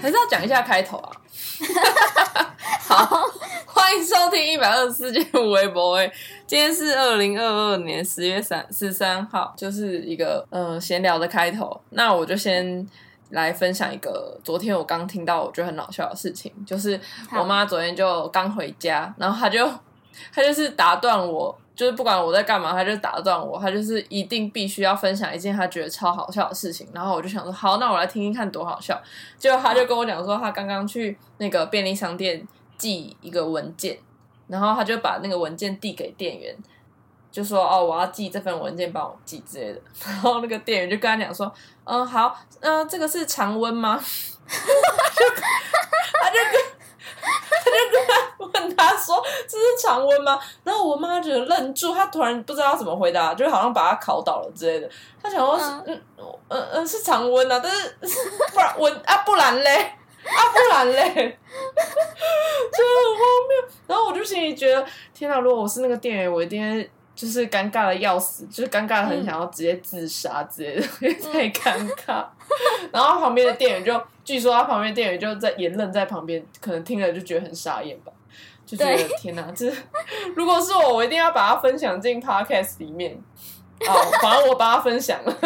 还是要讲一下开头啊。好，欢迎收听一百二十四届微博诶。今天是二零二二年十月三十三号，就是一个呃闲聊的开头。那我就先来分享一个昨天我刚听到我觉得很搞笑的事情，就是我妈昨天就刚回家，然后她就她就是打断我。就是不管我在干嘛，他就打断我，他就是一定必须要分享一件他觉得超好笑的事情。然后我就想说，好，那我来听听看多好笑。结果他就跟我讲说，他刚刚去那个便利商店寄一个文件，然后他就把那个文件递给店员，就说哦，我要寄这份文件，帮我寄之类的。然后那个店员就跟他讲说，嗯，好，嗯，这个是常温吗？他就。跟他问他说：“这是常温吗？”然后我妈就愣住，她突然不知道怎么回答，就好像把他考倒了之类的。她想说：“嗯嗯嗯，是常温啊，但是不然温啊，不然嘞啊，不然嘞，真的很荒谬。”然后我就心里觉得：“天哪！如果我是那个店员，我一定就是尴尬的要死，就是尴尬的很，想要直接自杀之类的，因为太尴尬。”然后旁边的店员就。据说他旁边店员就在也愣在旁边，可能听了就觉得很傻眼吧，就觉得天哪，这如果是我，我一定要把它分享进 podcast 里面。哦，反正我把它分享了。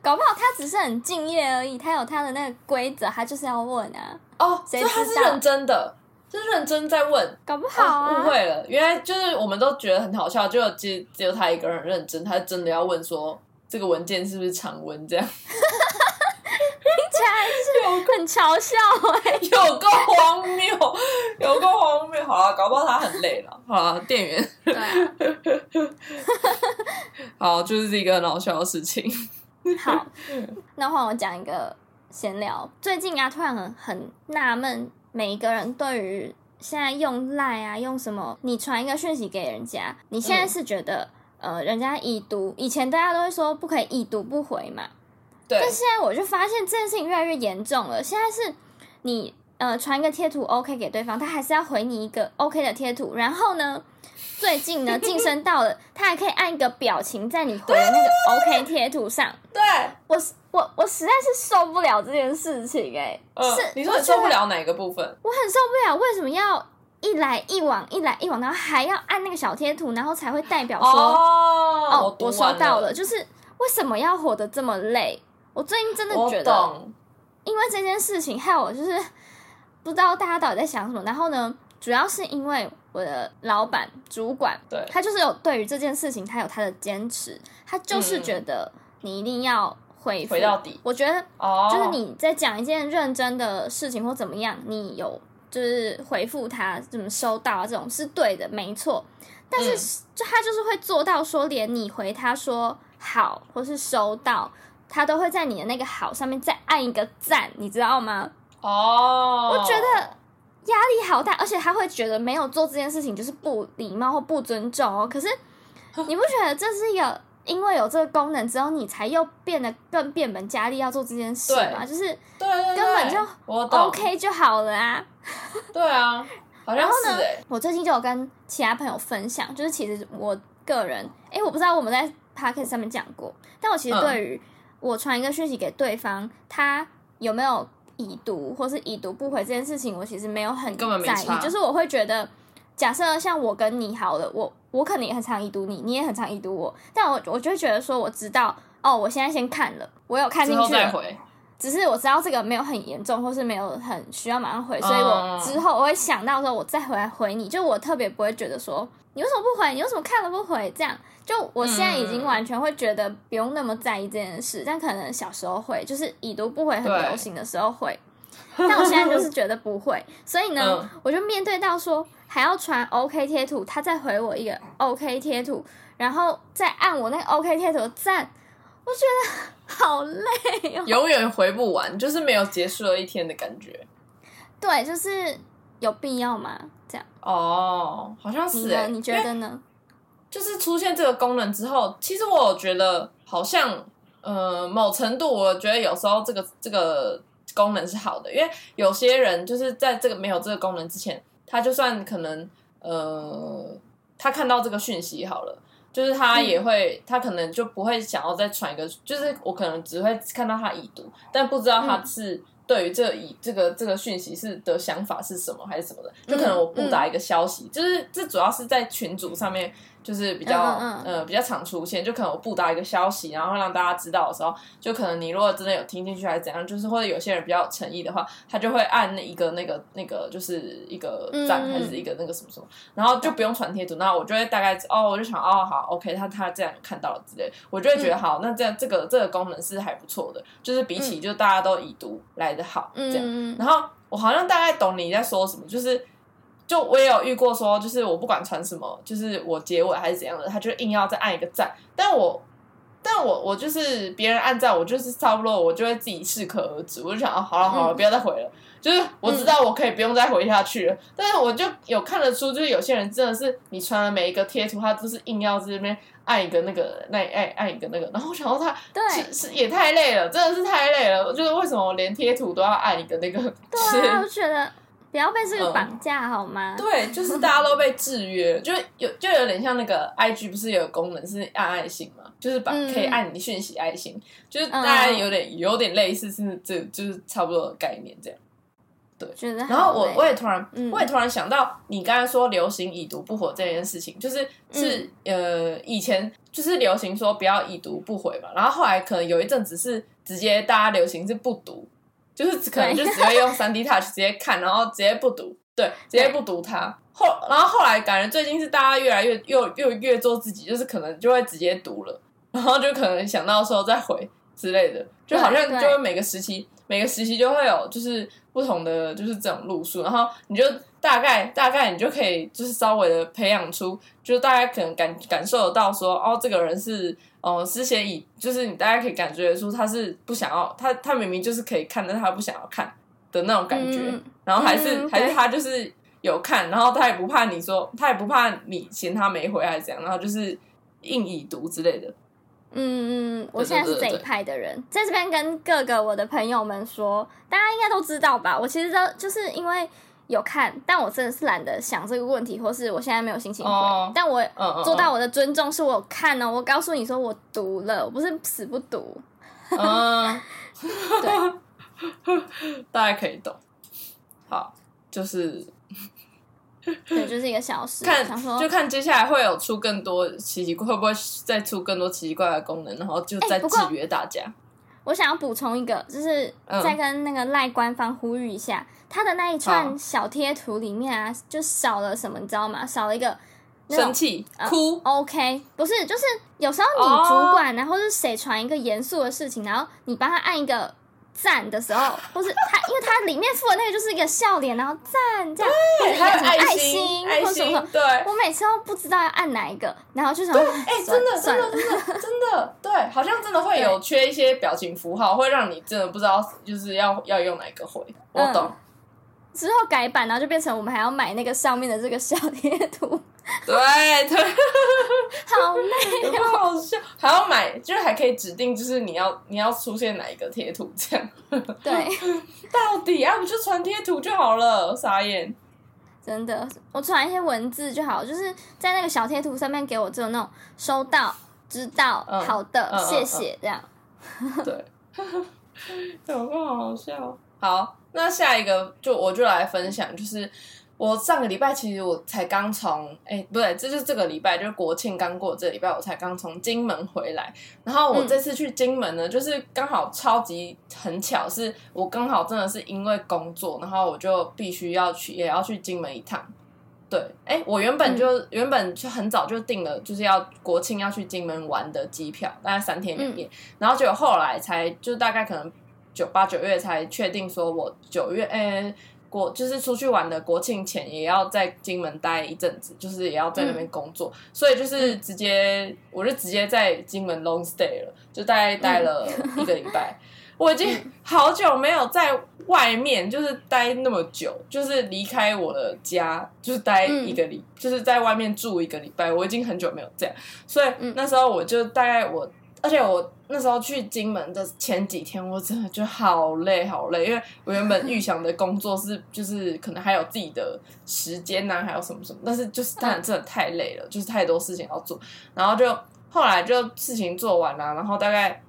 搞不好他只是很敬业而已，他有他的那个规则，他就是要问啊。哦，所以他是认真的，是认真在问。搞不好误会了，原来就是我们都觉得很好笑，就只只有他一个人认真，他真的要问说这个文件是不是常温这样。还是很嘲笑哎，有够荒谬，有够荒谬。好了，搞不好他很累了。好了，店员，好，就是一个很好笑的事情。好，那换我讲一个闲聊。最近啊，突然很很纳闷，每一个人对于现在用赖啊，用什么？你传一个讯息给人家，你现在是觉得呃，人家已读，以前大家都会说不可以已读不回嘛。对但现在我就发现这件事情越来越严重了。现在是你呃传一个贴图 OK 给对方，他还是要回你一个 OK 的贴图。然后呢，最近呢 晋升到了，他还可以按一个表情在你回的那个 OK 贴图上。对我我我实在是受不了这件事情哎。是你说你受不了哪个部分？我很受不了，为什么要一来一往，一来一往，然后还要按那个小贴图，然后才会代表说哦，我收到了。就是为什么要活得这么累？我最近真的觉得，因为这件事情害我就是不知道大家到底在想什么。然后呢，主要是因为我的老板主管，对他就是有对于这件事情，他有他的坚持，他就是觉得你一定要回回到底。我觉得，哦，就是你在讲一件认真的事情或怎么样，你有就是回复他怎么收到啊，这种是对的，没错。但是就他就是会做到说，连你回他说好或是收到。他都会在你的那个好上面再按一个赞，你知道吗？哦，我觉得压力好大，而且他会觉得没有做这件事情就是不礼貌或不尊重哦。可是 你不觉得这是一个因为有这个功能之后，你才又变得更变本加厉要做这件事嘛？就是对对根本就 OK 就好了啊。对啊，好像是哎。我最近就有跟其他朋友分享，就是其实我个人，哎，我不知道我们在 p o c a s t 上面讲过，但我其实对于我传一个讯息给对方，他有没有已读或是已读不回这件事情，我其实没有很在意。就是我会觉得，假设像我跟你好了，我我可能也很常已读你，你也很常已读我，但我我就会觉得说，我知道哦，我现在先看了，我有看进去，只是我知道这个没有很严重，或是没有很需要马上回，所以我之后我会想到说，我再回来回你，就我特别不会觉得说，你为什么不回？你为什么看了不回？这样。就我现在已经完全会觉得不用那么在意这件事，但可能小时候会，就是已读不回很流行的时候会，但我现在就是觉得不会，所以呢，我就面对到说还要传 OK 贴图，他再回我一个 OK 贴图，然后再按我那个 OK 贴图赞，我觉得好累哦，永远回不完，就是没有结束了一天的感觉。对，就是有必要吗？这样哦，好像是，你觉得呢？就是出现这个功能之后，其实我觉得好像，呃，某程度我觉得有时候这个这个功能是好的，因为有些人就是在这个没有这个功能之前，他就算可能，呃，他看到这个讯息好了，就是他也会，他可能就不会想要再传一个，就是我可能只会看到他已读，但不知道他是对于这以这个这个讯息是的想法是什么还是什么的，就可能我不打一个消息，就是这主要是在群组上面。就是比较呃比较常出现，就可能我布达一个消息，然后让大家知道的时候，就可能你如果真的有听进去还是怎样，就是或者有些人比较有诚意的话，他就会按那一个那个那个就是一个赞还是一个那个什么什么，然后就不用传贴图，那我就会大概哦，我就想哦好，OK，他他这样看到了之类，我就会觉得好，那这样这个这个功能是还不错的，就是比起就大家都已读来的好这样，然后我好像大概懂你在说什么，就是。就我也有遇过，说就是我不管传什么，就是我结尾还是怎样的，他就硬要再按一个赞。但我，但我我就是别人按赞，我就是差不多，我就会自己适可而止。我就想，啊，好了好了，不要再回了。就是我知道我可以不用再回下去了。但是我就有看得出，就是有些人真的是你传的每一个贴图，他都是硬要这边按一个那个那按按一个那个。然后我想到他，对，是也太累了，真的是太累了。就是为什么我连贴图都要按一个那个？对啊，我觉得。不要被这个绑架好吗？对，就是大家都被制约，就有就有点像那个 I G 不是有功能是按爱心嘛，就是把可以按你讯息爱心，就是大家有点有点类似，是这就是差不多的概念这样。对，然后我我也突然我也突然想到，你刚才说流行已读不回这件事情，就是是呃以前就是流行说不要已读不回嘛，然后后来可能有一阵子是直接大家流行是不读。就是可能就只会用三 D Touch 直接看，然后直接不读，对，直接不读它。后然后后来感觉最近是大家越来越又又越做自己，就是可能就会直接读了，然后就可能想到时候再回之类的，就好像就会每个时期每个时期就会有就是不同的就是这种路数，然后你就大概大概你就可以就是稍微的培养出，就是大家可能感感受得到说哦这个人是。哦，之前以就是你大家可以感觉出他是不想要他，他明明就是可以看，但他不想要看的那种感觉，然后还是还是他就是有看，然后他也不怕你说，他也不怕你嫌他没回还是怎样，然后就是硬已读之类的。嗯嗯，我现在是这一派的人，在这边跟各个我的朋友们说，大家应该都知道吧？我其实都就是因为。有看，但我真的是懒得想这个问题，或是我现在没有心情回。但我做到我的尊重，是我看哦，我告诉你说我读了，我不是死不读。嗯，对，大家可以懂。好，就是，对，就是一个小事。看，想说，就看接下来会有出更多奇奇怪，会不会再出更多奇奇怪怪的功能，然后就再制约大家。我想要补充一个，就是再跟那个赖官方呼吁一下。他的那一串小贴图里面啊，就少了什么，你知道吗？少了一个生气、哭。OK，不是，就是有时候你主管，然后是谁传一个严肃的事情，然后你帮他按一个赞的时候，或是它，因为它里面附的那个就是一个笑脸，然后赞这样，或者什么爱心，或什么。对，我每次都不知道要按哪一个，然后就想，哎，真的，真的，真的，真的，对，好像真的会有缺一些表情符号，会让你真的不知道就是要要用哪一个回。我懂。之后改版，然后就变成我们还要买那个上面的这个小贴图。对 对，好累，好笑，还要买，就是还可以指定，就是你要你要出现哪一个贴图这样。对，到底啊，不就传贴图就好了？傻眼，真的，我传一些文字就好，就是在那个小贴图上面给我只有那种收到、知道、好的、谢谢这样。对，有个好笑，好。那下一个就我就来分享，就是我上个礼拜其实我才刚从哎不对，这就是这个礼拜就是国庆刚过这礼拜我才刚从金门回来，然后我这次去金门呢，就是刚好超级很巧，是我刚好真的是因为工作，然后我就必须要去也要去金门一趟。对，哎，我原本就原本就很早就订了，就是要国庆要去金门玩的机票，大概三天两夜，然后就后来才就大概可能。九八九月才确定说，我九月诶国就是出去玩的国庆前也要在金门待一阵子，就是也要在那边工作，所以就是直接我就直接在金门 long stay 了，就大概待了一个礼拜。我已经好久没有在外面就是待那么久，就是离开我的家，就是待一个礼，就是在外面住一个礼拜，我已经很久没有这样，所以那时候我就大概我。而且我那时候去金门的前几天，我真的就好累好累，因为我原本预想的工作是就是可能还有自己的时间呐、还有什么什么，但是就是当然真的太累了，就是太多事情要做，然后就后来就事情做完了，然后大概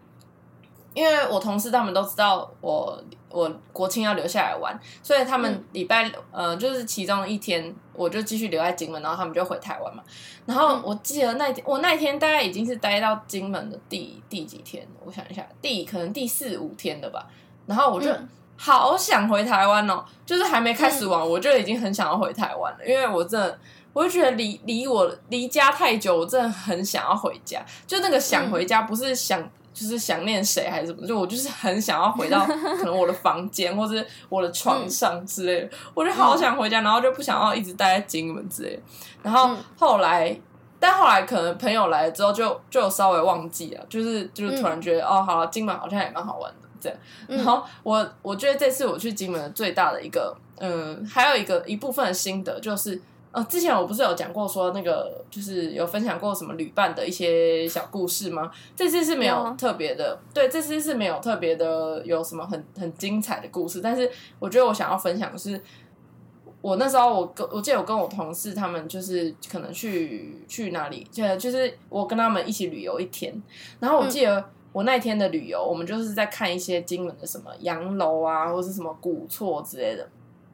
因为我同事他们都知道我我国庆要留下来玩，所以他们礼拜、呃就是其中一天我就继续留在金门，然后他们就回台湾嘛。然后我记得那天我那天大概已经是待到金门的第第几天，我想一下，第可能第四五天的吧。然后我就嗯好想回台湾哦，就是还没开始玩，我就已经很想要回台湾了，因为我真的。我就觉得离离我离家太久，我真的很想要回家。就那个想回家，不是想就是想念谁还是什么，就我就是很想要回到 可能我的房间或者我的床上之类的，我就好想回家，然后就不想要一直待在金门之类的。然后嗯后来，但后来可能朋友来了之后就，就有稍微忘记了，就是就是突然觉得、哦，好了，金门好像也蛮好玩的这样。嗯然后我我觉得这次我去金门最大的一个，嗯，还有一个一部分的心得就是。呃，之前我不是有讲过说那个，就是有分享过什么旅伴的一些小故事吗？这次是没有有。特别的，对，这次是没有特别的有什么很很精彩的故事，但是我觉得我想要分享的是，我那时候我跟我记得我跟我同事他们就是可能去去哪里，就就是我跟他们一起旅游一天，然后我记得我那天的旅游，我们就是在看一些金门的什么洋楼啊，或是什么古厝之类的，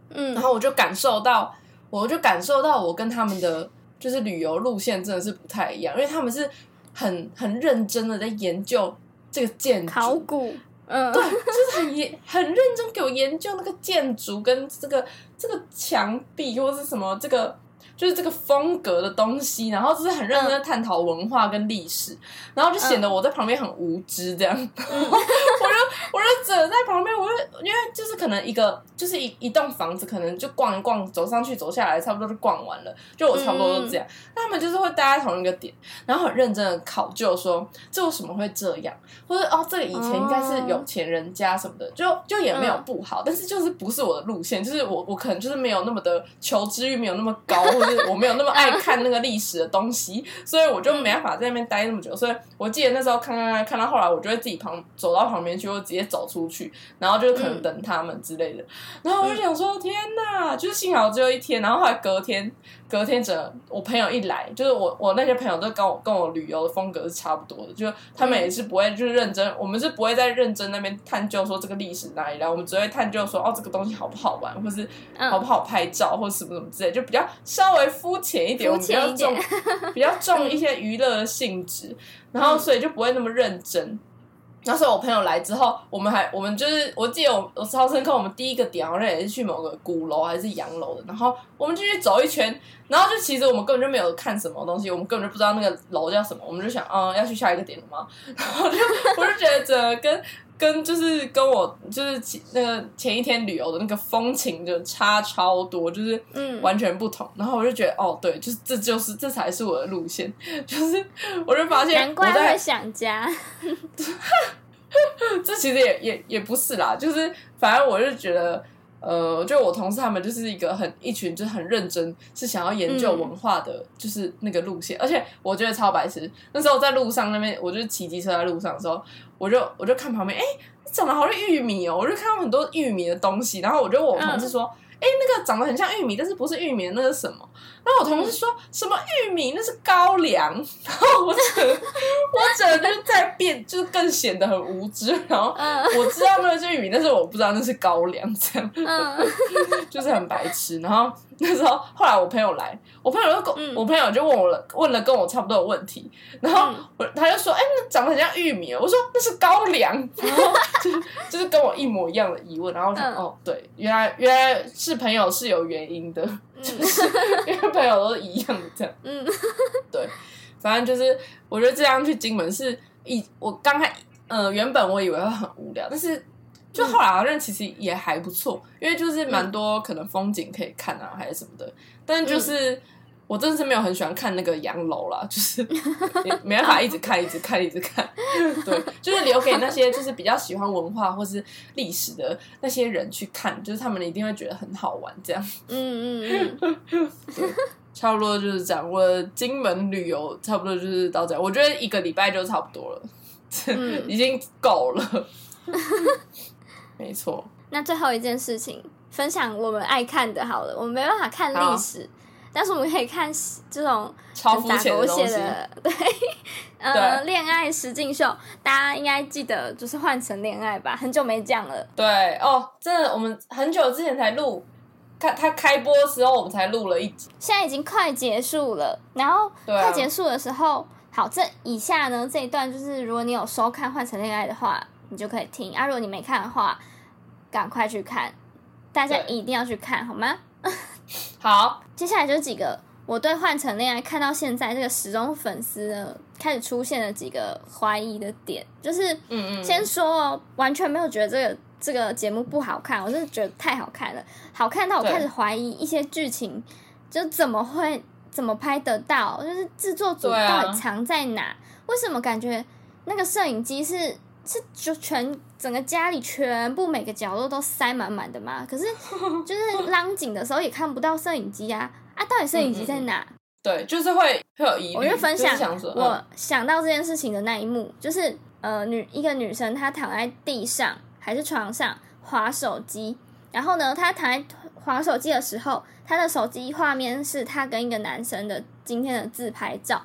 嗯。然后我就感受到，我就感受到我跟他们的就是旅游路线真的是不太一样，因为他们是很很认真的在研究这个建筑，考古，嗯，对就是很研很认真给我研究那个建筑跟这个这个墙壁或是什么这个。就是这个风格的东西，然后就是很认真的探讨文化跟历史，然后就显得我在旁边很无知这样。我就我就只能在旁边，我就因为就是可能一个就是一一栋房子，可能就逛一逛，走上去走下来，差不多就逛完了。就我差不多都这样。那他们就是会待在同一个点，然后很认真的考究说这为什么会这样，或者哦这个以前应该是有钱人家什么的，就就也没有不好，但是就是不是我的路线，就是我我可能就是没有那么的求知欲没有那么高，我没有那么爱看那个历史的东西，所以我就没办法在那边待那么久。所以我记得那时候看看看看到后来，我就会自己旁走到旁边去，或直接走出去，然后就可能等他们之类的。然后我就想说，天哪！就是幸好只有一天，然后后来隔天，隔天整我朋友一来，就是我我那些朋友都跟我跟我旅游的风格是差不多的，就他们也是不会就是认真，我们是不会在认真那边探究说这个历史哪里来，我们只会探究说哦这个东西好不好玩，或是嗯好不好拍照，或什么什么之类，就比较稍微肤浅一点，我们比较重比较重一些娱乐的性质，然后所以就不会那么认真。那时候我朋友来之后，我们还我们就是我记得我我超深刻，我们第一个点好像也是去某个鼓楼还是洋楼的，然后我们就去走一圈，然后就其实我们根本就没有看什么东西，我们根本就不知道那个楼叫什么，我们就想嗯要去下一个点了吗？然后就我就觉得整个跟跟就是跟我就是前那个前一天旅游的那个风情就差超多，就是嗯。完全不同。然后我就觉得哦，对，就是这就是这才是我的路线，就是我就发现难怪我在会想家，这其实也也也不是啦，就是反正我就觉得，呃，就我同事他们就是一个很一群就是很认真，是想要研究嗯文化的，就是那个路线。而且我觉得超白痴，那时候在路上那边，我就骑机车在路上的时候，我就我就看旁边，哎、长得好像玉米哦、我就看到很多玉米的东西，然后我就问我同事说。哎、那个长得很像玉米，但是不是玉米那是什么？然后我同事说、什么玉米那是高粱，然后我整 我整变，就是更显得很无知。然后嗯。我知道那个是玉米，但是我不知道那是高粱，这样嗯。就是很白痴。然后那时候后来我朋友来，我朋友就跟、嗯。我朋友就问我了，问了跟我差不多的问题，然后嗯。我他就说，哎、那长得很像玉米哦，我说那是高粱，然后就是就是跟我一模一样的疑问，然后我想、嗯。哦，对，原来原来是朋友是有原因的，就是因为朋友都是一样的这样。嗯。对，反正就是我觉得这样去金门是一我刚开呃原本我以为会很无聊，但是就后来好像其实也还不错，因为就是蛮多可能风景可以看啊，还是什么的。但就是、我真的是没有很喜欢看那个洋楼啦，就是 也没办法一直看、一直看、一直看。对，就是留给那些就是比较喜欢文化或是历史的那些人去看，就是他们一定会觉得很好玩这样。嗯嗯嗯，差不多就是这样。我金门旅游差不多就是到这样，我觉得一个礼拜就差不多了。嗯 已经够了。没错，那最后一件事情，分享我们爱看的，好了，我们没办法看好历史，但是我们可以看这种超肤浅的东西。对，呃，恋爱实境秀，大家应该记得就是换成恋爱吧，很久没讲了。对哦，真的，我们很久之前才录，看他开播的时候，我们才录了一集。现在已经快结束了，然后快结束的时候，好，这以下呢这一段就是如果你有收看《换成恋爱》的话，你就可以听。啊；如果你没看的话，赶快去看，大家一定要去看，好吗？好，接下来就几个我对《换成恋爱》看到现在这个始终粉丝呢，开始出现了几个怀疑的点，就是嗯嗯，先说哦，完全没有觉得这个这个节目不好看，我真的觉得太好看了，好看到我开始怀疑一些剧情，就怎么会怎么拍得到，就是制作组到底藏在哪？为什么感觉那个摄影机是是就全整个家里全部每个角落都塞满满的吗？可是就是拉紧的时候也看不到摄影机啊啊！到底摄影机在哪？对，就是会会有疑虑。我就分享我嗯想到这件事情的那一幕，就是呃女一个女生她躺在地上还是床上划手机，然后呢他躺在划手机的时候，他的手机画面是他跟一个男生的今天的自拍照。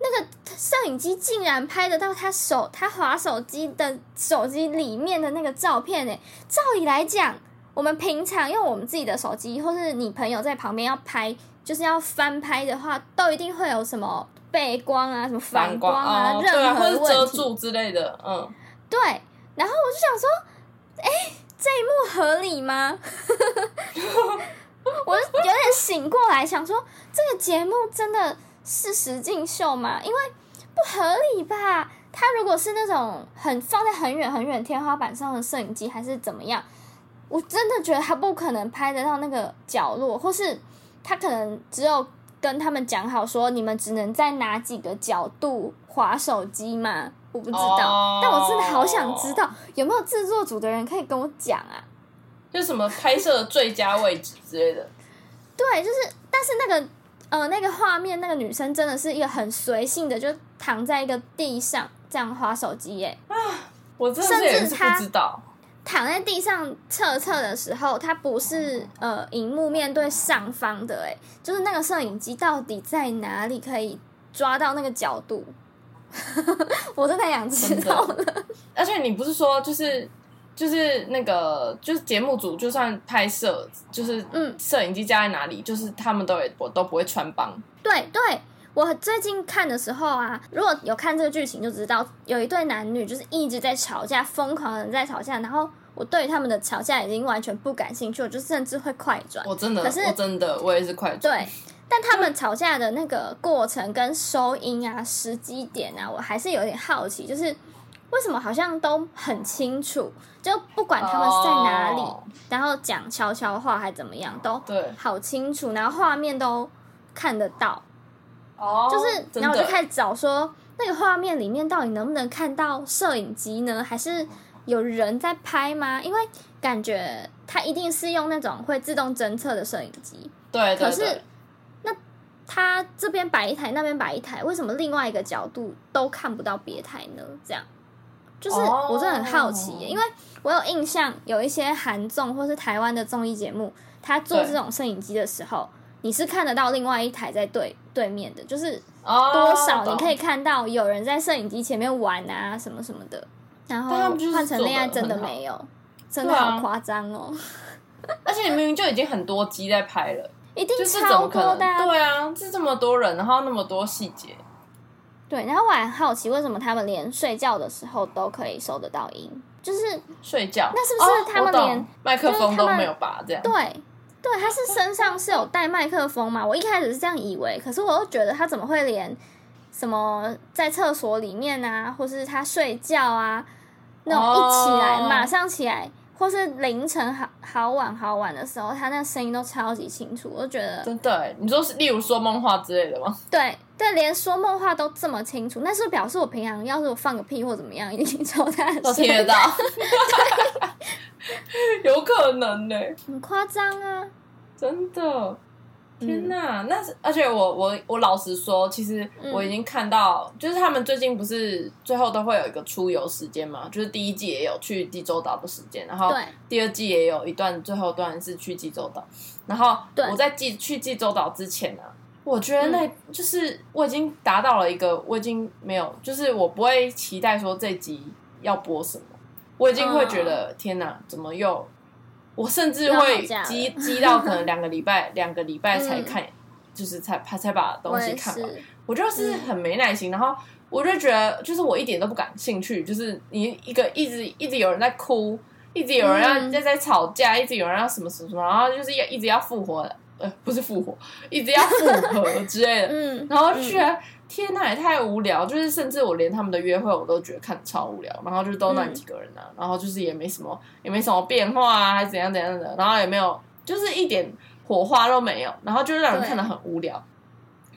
那个摄影机竟然拍得到他手，他划手机的手机里面的那个照片呢？照理来讲，我们平常用我们自己的手机，或是你朋友在旁边要拍，就是要翻拍的话，都一定会有什么背光啊、什么反反光啊，任何。遮住之类的，嗯，对，然后我就想说，哎，这一幕合理吗？我就有点醒过来，想说这个节目真的是实境秀吗？因为不合理吧？他如果是那种很放在很远很远天花板上的摄影机，还是怎么样？我真的觉得他不可能拍得到那个角落，或是他可能只有跟他们讲好说，你们只能在哪几个角度划手机嘛？我不知道，哦但我真的好想知道有没有制作组的人可以跟我讲啊？就什么拍摄的最佳位置之类的。对，就是，但是那个呃那个画面，那个女生真的是一个很随性的，就躺在一个地上这样划手机耶。我真的甚至他不知道，躺在地上侧侧的时候，它不是呃荧幕面对上方的，哎，就是那个摄影机到底在哪里可以抓到那个角度？我真的太想知道了。而且你不是说就是就是那个就是节目组就算拍摄，就是嗯摄影机架在哪里，就是他们都也我都不会穿帮。对对，我最近看的时候啊，如果有看这个剧情就知道，有一对男女就是一直在吵架，疯狂的在吵架，然后我对于他们的吵架已经完全不感兴趣，我就甚至会快转。我真的，可是我真的，我也是快转。对，但他们吵架的那个过程跟收音啊、时机点啊，我还是有点好奇，就是为什么好像都很清楚，就不管他们是在哪里，哦然后讲悄悄话还怎么样，都对，好清楚，然后画面都看得到，哦就是，然后我就开始找说那个画面里面到底能不能看到摄影机呢？还是有人在拍吗？因为感觉它一定是用那种会自动侦测的摄影机。对对可是对，他这边摆一台，那边摆一台，为什么另外一个角度都看不到别台呢？这样，就是哦。我真的很好奇耶因为我有印象，有一些韩综或是台湾的综艺节目，他做这种摄影机的时候，你是看得到另外一台在对对面的，就是哦多少你可以看到有人在摄影机前面玩啊，什么什么的。然后换成恋爱真的没有，真的好夸张哦，而且你明明就已经很多机在拍了，一定就是怎超么可能？多的啊、对啊，是这么多人，然后那么多细节，对，然后我还好奇，为什么他们连睡觉的时候都可以收得到音？就是睡觉，那是不是他们连麦克风都没有拔这样？对对，他是身上是有带麦克风嘛？我一开始是这样以为，可是我又觉得他怎么会连什么在厕所里面啊，或是他睡觉啊那种一起来、哦马上起来，或是凌晨好好晚好晚的时候，他那声音都超级清楚，我就觉得真的欸，你说是例如说梦话之类的吗？对对，连说梦话都这么清楚，那是表示我平常要是我放个屁或怎么样，一定超大都，听得到 有可能呢，很夸张啊。真的。天哪，那是而且我我我老实说，其实我已经看到，就是他们最近不是最后都会有一个出游时间嘛，就是第一季也有去济州岛的时间，然后第二季也有一段最后段是去济州岛，然后我在济去济州岛之前呢、我觉得那就是我已经达到了一个，我已经没有，就是我不会期待说这集要播什么，我已经会觉得、天哪，怎么又？我甚至会积积到可能 两个礼拜，两个礼拜才嗯。看，就是才才才把东西看完。我就是很没耐心，然后我就觉得，就是我一点都不感兴趣，就是你一个一直一直有人在哭，一直有人要嗯。在在吵架，一直有人要什么什么什么，然后就是要一直要复活，呃，不是复活，一直要复合之类的，嗯，然后就觉得、天呐，也太无聊，就是甚至我连他们的约会我都觉得看超无聊，然后就是都那几个人啊，然后就是也没什么也没什么变化啊，还是怎样怎样的，然后也没有就是一点火花都没有，然后就是让人看得很无聊，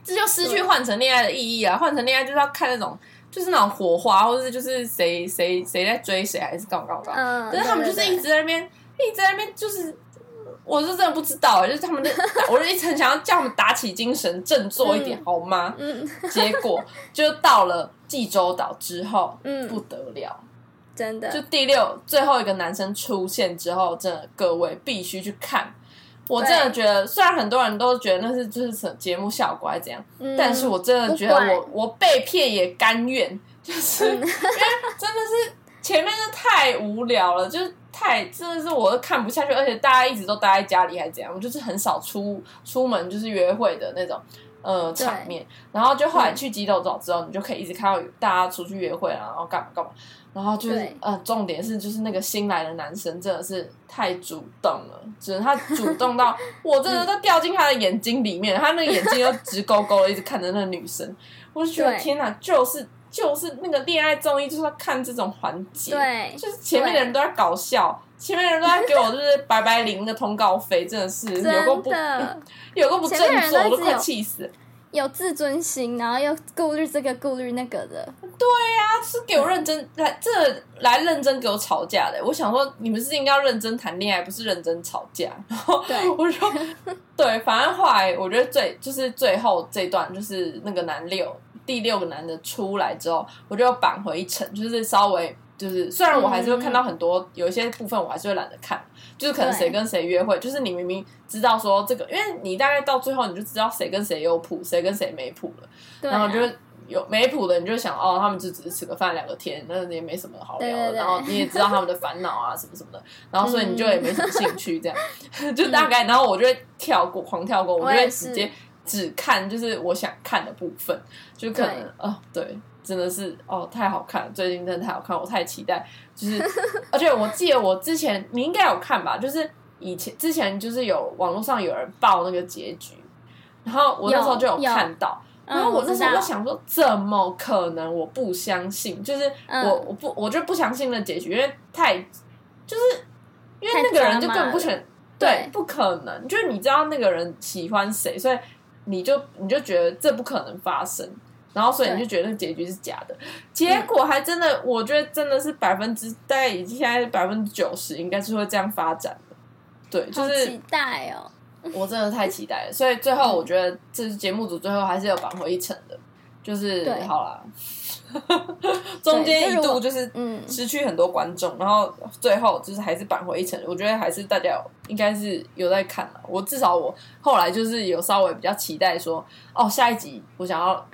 这就失去换成恋爱的意义啊！换成恋爱就是要看那种就是那种火花，或者是就是谁谁谁在追谁，还是干嘛干嘛干嘛，嗯，可是他们就是一直在那边一直在那边就是。我是真的不知道，就是他们的，我就一直很想要叫他们打起精神，振作一点，好吗？嗯。结果就到了济州岛之后，不嗯，得了，真的，就第六最后一个男生出现之后，真的各位必须去看。我真的觉得，虽然很多人都觉得那是就是什节目效果还是怎样，嗯。但是我真的觉得我我被骗也甘愿，就是、嗯。因为真的是前面是太无聊了，就是太真的是我都看不下去，而且大家一直都待在家里还是怎样，我就是很少出出门就是约会的那种呃场面，然后就后来嗯。去基斗岛之后，你就可以一直看到大家出去约会啊，然后干嘛干嘛。然后就是呃，重点是就是那个新来的男生真的是太主动了，只是他主动到 我真的都掉进他的眼睛里面，他那个眼睛又直勾勾的一直看着那个女生，我就觉得天哪，就是就是那个恋爱综艺就是要看这种环节，对，就是前面的人都在搞笑，前面的人都在给我就是白白领那个通告费，真的是有够真不的 有够不前面的振作，我都快气死了。有自尊心，然后又顾虑这个顾虑那个的，对呀是给我认真来，这来认真给我吵架的。我想说，你们是应该要认真谈恋爱，不是认真吵架。然后对 我说对，反正后来我觉得最就是最后这段，就是那个男六第六个男的出来之后，我就扳回一城，就是稍微就是虽然我还是会看到很多、有一些部分我还是会懒得看，就是可能谁跟谁约会，就是你明明知道说这个，因为你大概到最后你就知道谁跟谁有谱，谁跟谁没谱了。然后就有没谱的，你就想哦，他们就只是吃个饭聊个天，那也没什么好聊的。然后你也知道他们的烦恼啊什么什么的，然后所以你就也没什么兴趣，这样、就大概，然后我就会跳过，狂跳过，我就会直接只看就是我想看的部分，就可能对哦对。真的是哦，太好看了！最近真的太好看，我太期待。就是，而且我记得我之前你应该有看吧？就是以前之前就是有网络上有人报那个结局，然后我那时候就有有看到，嗯然后我那时候就想说，怎么可能？我不相信，就是嗯我我不我就不相信那结局，因为太就是因为那个人就本不选，对对，不可能，就是你知道那个人喜欢谁，所以你就你就觉得这不可能发生。然后，所以你就觉得结局是假的，结果还真的，我觉得真的是百分之大概已经现在百分之九十应该是会这样发展的，对，就是期待哦，我真的太期待了，所以最后我觉得这是节目组最后还是有挽回一城的，就是对。好啦，中间一度就是嗯。失去很多观众，然后最后就是还是扳回一城，我觉得还是大家应该是有在看了，我至少我后来就是有稍微比较期待说，哦下一集我想要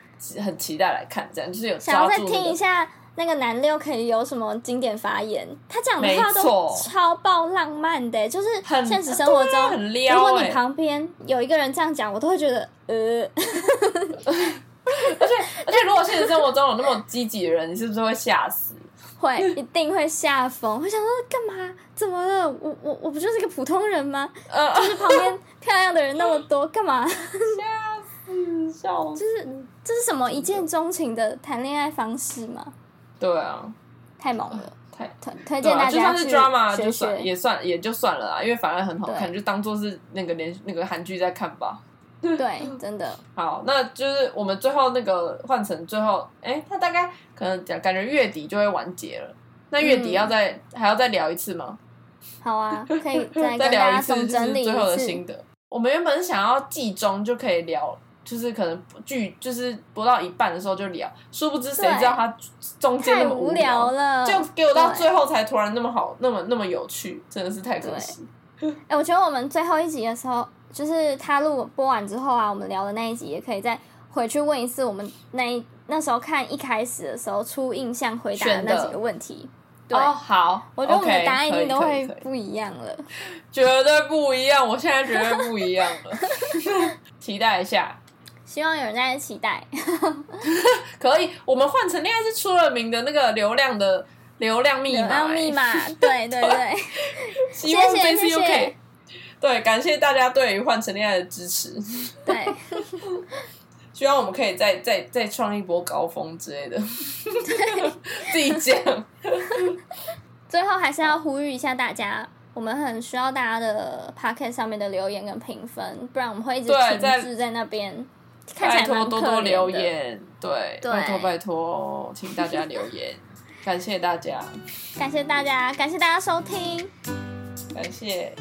很期待来看，这样就是有想要再听一下那个男六可以有什么经典发言，他讲的话都超爆浪漫的，就是很现实生活中，如果你旁边有一个人这样讲，我都会觉得呃，而且而且如果现实生活中有那么积极的人，你是不是会吓死？会一定会吓疯，会想说干嘛？怎么了？我我我不就是个普通人吗？呃，就是旁边漂亮的人那么多，干嘛？吓死，笑死，这是什么一见钟情的谈恋爱方式吗？对啊，太猛了！太。推推荐大家就算是去 drama 学就算学。也算也就算了啦，因为反而很好看，就当做是那个连那个韩剧在看吧。对，真的好，那就是我们最后那个换成最后，哎，他大概可能讲感觉月底就会完结了。那月底嗯要再、还要再聊一次吗？好啊，可以 再再聊一次就是最后的。心得。我们原本是想要季中就可以聊，就是可能剧就是播到一半的时候就聊，殊不知谁知道他中间那么无聊了，就给我到最后才突然那么好，那么那么有趣，真的是太可惜。哎、我觉得我们最后一集的时候，就是他录播完之后啊，我们聊的那一集也可以再回去问一次我们那一那时候看一开始的时候初印象回答的那几个问题。对，哦，好，我觉得我们的答案一定都会不一样了。绝对不一样，我现在绝对不一样了，期待一下。希望有人在期待。可以，我们换成恋爱是出了名的那个流量的流量密码、流量密码，对对对，希望谢谢这次又谢谢可以。对，感谢大家对于换成恋爱的支持，对，希望我们可以再再再创一波高峰之类的。自己讲，最后还是要呼吁一下大家，我们很需要大家的 p o c k e t 上面的留言跟评分，不然我们会一直停滞在那边，看起拜托多多留。言，对，对拜托拜托，请大家留言，感谢大家，感谢大家，感谢大家收听。感谢。